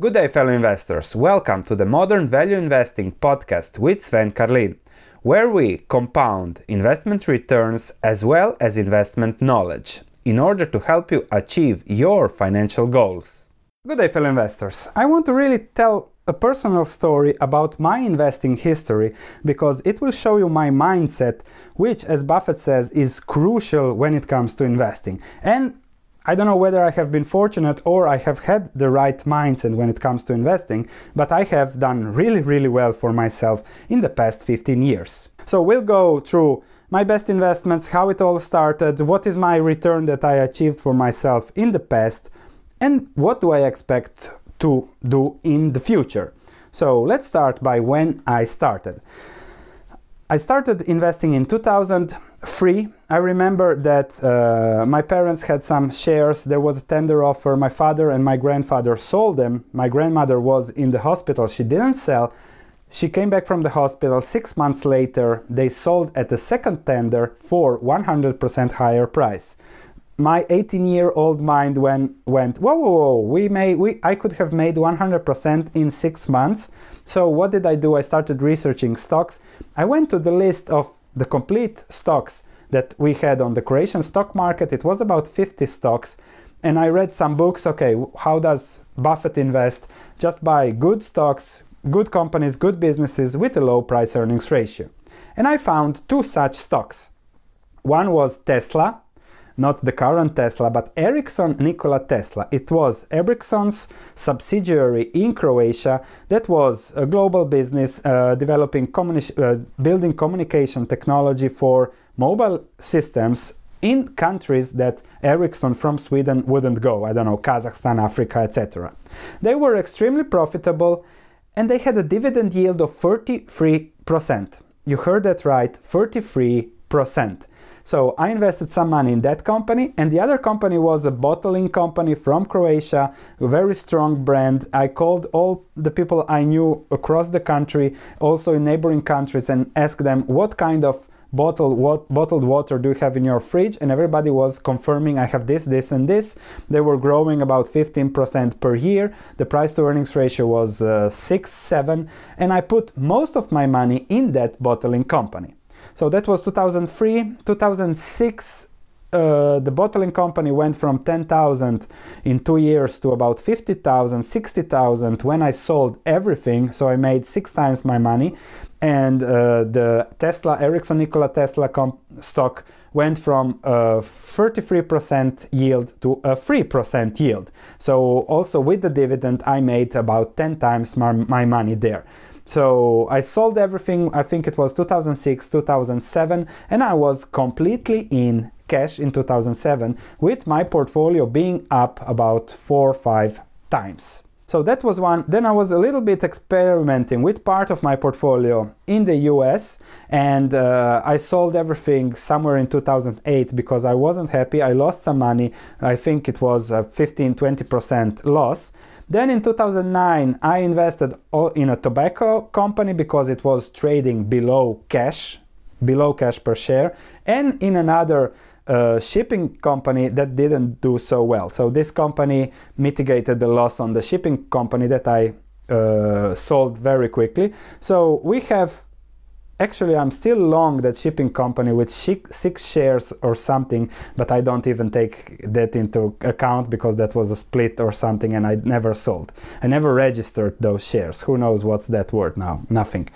Good day, fellow investors. Welcome to the Modern Value Investing podcast with Sven Carlin, where we compound investment returns as well as investment knowledge in order to help you achieve your financial goals. Good day, fellow investors. I want to really tell a personal story about my investing history because it will show you my mindset, which, as Buffett says, is crucial when it comes to investing. And I don't know whether I have been fortunate or I have had the right mindset when it comes to investing, but I have done really, really well for myself in the past 15 years. So we'll go through my best investments, how it all started, what is my return that I achieved for myself in the past, and what do I expect to do in the future. So let's start by when I started. I started investing in 2003. I remember that uh, my parents had some shares. There was a tender offer. My father and my grandfather sold them. My grandmother was in the hospital. She didn't sell. She came back from the hospital six months later. They sold at the second tender for 100% higher price my 18 year old mind went, went whoa, whoa, whoa, we may, we, I could have made 100% in six months. So what did I do? I started researching stocks. I went to the list of the complete stocks that we had on the Croatian stock market. It was about 50 stocks. And I read some books. Okay, how does Buffett invest? Just buy good stocks, good companies, good businesses with a low price earnings ratio. And I found two such stocks. One was Tesla, not the current Tesla, but Ericsson Nikola Tesla. It was Ericsson's subsidiary in Croatia that was a global business uh, developing communi- uh, building communication technology for mobile systems in countries that Ericsson from Sweden wouldn't go. I don't know, Kazakhstan, Africa, etc. They were extremely profitable and they had a dividend yield of 33%. You heard that right, 33%. So I invested some money in that company, and the other company was a bottling company from Croatia, a very strong brand. I called all the people I knew across the country, also in neighboring countries, and asked them what kind of what bottled water do you have in your fridge? And everybody was confirming i have this this and this. They were growing about 15% per year. The price to earnings ratio was uh, 6 7 and i put most of my money in that bottling company so that was 2003. 2006, uh, the bottling company went from 10,000 in two years to about 50,000, 60,000 when I sold everything. So I made six times my money. And uh, the Tesla, Ericsson Nikola Tesla comp- stock went from a 33% yield to a 3% yield. So also with the dividend, I made about 10 times my, my money there. So I sold everything, I think it was 2006, 2007, and I was completely in cash in 2007 with my portfolio being up about four or five times. So that was one. Then I was a little bit experimenting with part of my portfolio in the US and uh, I sold everything somewhere in 2008 because I wasn't happy. I lost some money. I think it was a 15 20% loss. Then in 2009, I invested in a tobacco company because it was trading below cash, below cash per share, and in another uh, shipping company that didn't do so well. So this company mitigated the loss on the shipping company that I uh, sold very quickly. So we have Actually, I'm still long that shipping company with six shares or something, but I don't even take that into account because that was a split or something and I never sold. I never registered those shares. Who knows what's that worth now? Nothing.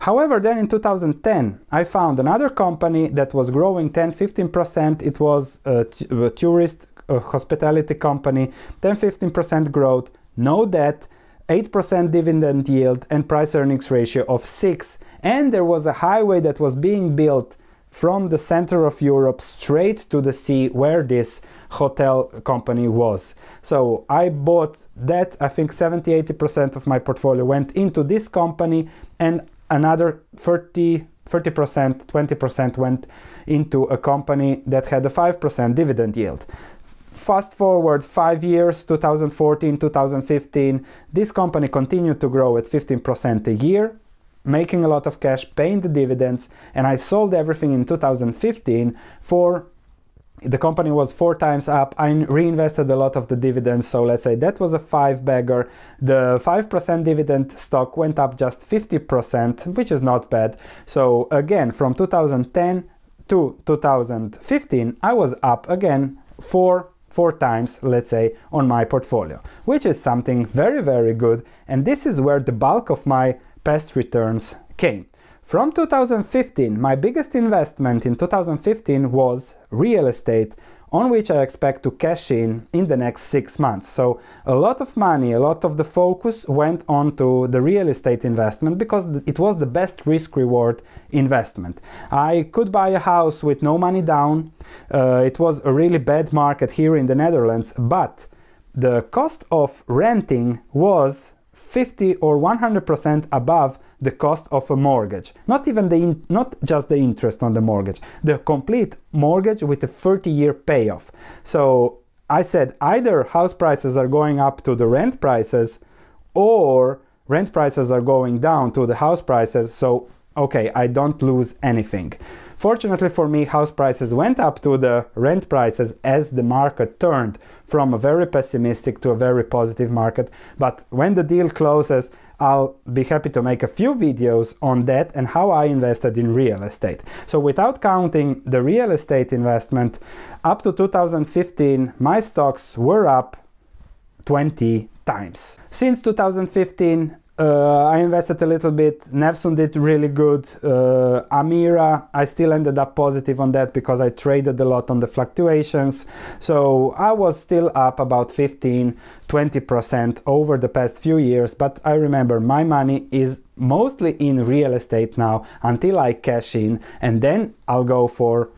However, then in 2010, I found another company that was growing 10 15%. It was a, a tourist a hospitality company, 10 15% growth, no debt 8% dividend yield and price earnings ratio of 6 and there was a highway that was being built from the center of Europe straight to the sea where this hotel company was. So I bought that. I think 70 80% of my portfolio went into this company, and another 30 30%, 20% went into a company that had a 5% dividend yield. Fast forward five years, 2014, 2015, this company continued to grow at 15% a year, making a lot of cash, paying the dividends, and I sold everything in 2015 for the company was four times up. I reinvested a lot of the dividends. So let's say that was a five bagger. The 5% dividend stock went up just 50%, which is not bad. So again, from 2010 to 2015, I was up again four four times, let's say, on my portfolio, which is something very, very good. And this is where the bulk of my past returns came. From 2015, my biggest investment in 2015 was real estate, on which I expect to cash in in the next six months. So, a lot of money, a lot of the focus went on to the real estate investment because it was the best risk reward investment. I could buy a house with no money down. Uh, it was a really bad market here in the Netherlands, but the cost of renting was 50 or 100% above the cost of a mortgage. Not even the in, not just the interest on the mortgage, the complete mortgage with a 30 year payoff. So I said either house prices are going up to the rent prices or rent prices are going down to the house prices. So okay, I don't lose anything. Fortunately for me, house prices went up to the rent prices as the market turned from a very pessimistic to a very positive market. But when the deal closes, I'll be happy to make a few videos on that and how I invested in real estate. So, without counting the real estate investment, up to 2015, my stocks were up 20 times. Since 2015, uh, I invested a little bit. Nevsun did really good. Uh, Amira, I still ended up positive on that because I traded a lot on the fluctuations. So I was still up about 15, 20% over the past few years. But I remember my money is mostly in real estate now until I cash in, and then I'll go for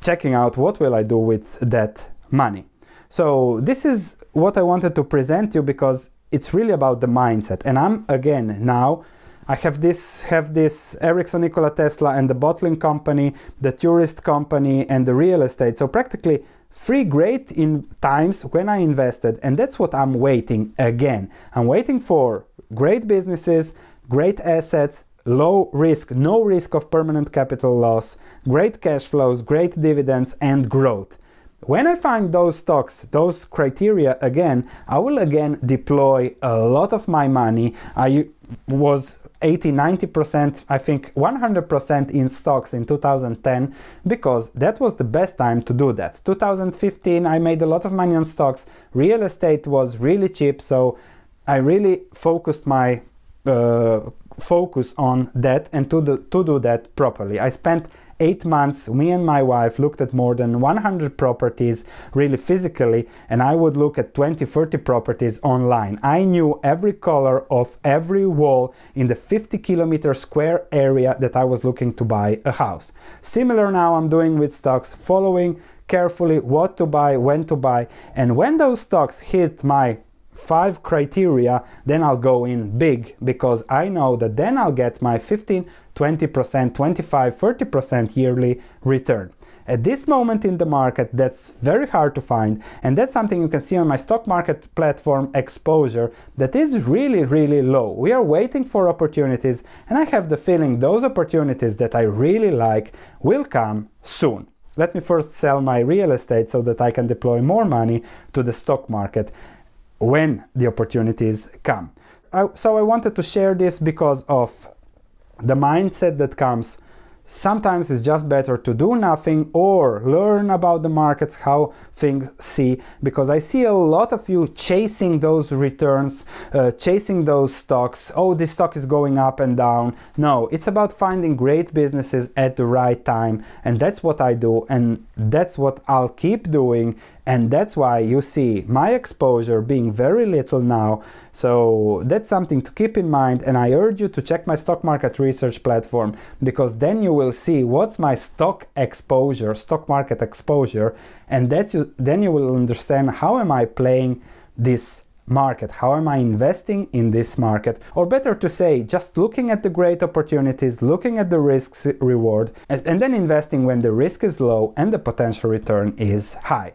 checking out what will I do with that money. So this is what I wanted to present you because it's really about the mindset. And I'm again now I have this have this Ericsson Nikola Tesla and the bottling company, the tourist company and the real estate. So practically three great in times when I invested and that's what I'm waiting again. I'm waiting for great businesses, great assets, low risk, no risk of permanent capital loss, great cash flows, great dividends and growth. When I find those stocks, those criteria again, I will again deploy a lot of my money. I was 80 90% i think 100% in stocks in 2010 because that was the best time to do that 2015 i made a lot of money on stocks real estate was really cheap so i really focused my uh, focus on that and to do, to do that properly i spent eight months, me and my wife looked at more than 100 properties really physically, and I would look at 20, 30 properties online. I knew every color of every wall in the 50 kilometer square area that I was looking to buy a house. Similar now I'm doing with stocks, following carefully what to buy, when to buy, and when those stocks hit my five criteria, then I'll go in big because I know that then I'll get my 15, 20%, 25, 30% yearly return. At this moment in the market, that's very hard to find, and that's something you can see on my stock market platform exposure that is really, really low. We are waiting for opportunities, and I have the feeling those opportunities that I really like will come soon. Let me first sell my real estate so that I can deploy more money to the stock market when the opportunities come. I, so I wanted to share this because of the mindset that comes. Sometimes it's just better to do nothing or learn about the markets how things see because i see a lot of you chasing those returns uh, chasing those stocks. Oh this stock is going up and down. No it's about finding great businesses at the right time and that's what i do and that's what i'll keep doing and that's why you see my exposure being very little now. So that's something to keep in mind and i urge you to check my stock market research platform because then you will see what's my stock exposure stock market exposure and that's then you will understand how am i playing this market how am i investing in this market. Or better to say just looking at the great opportunities looking at the risks reward and then investing when the risk is low and the potential return is high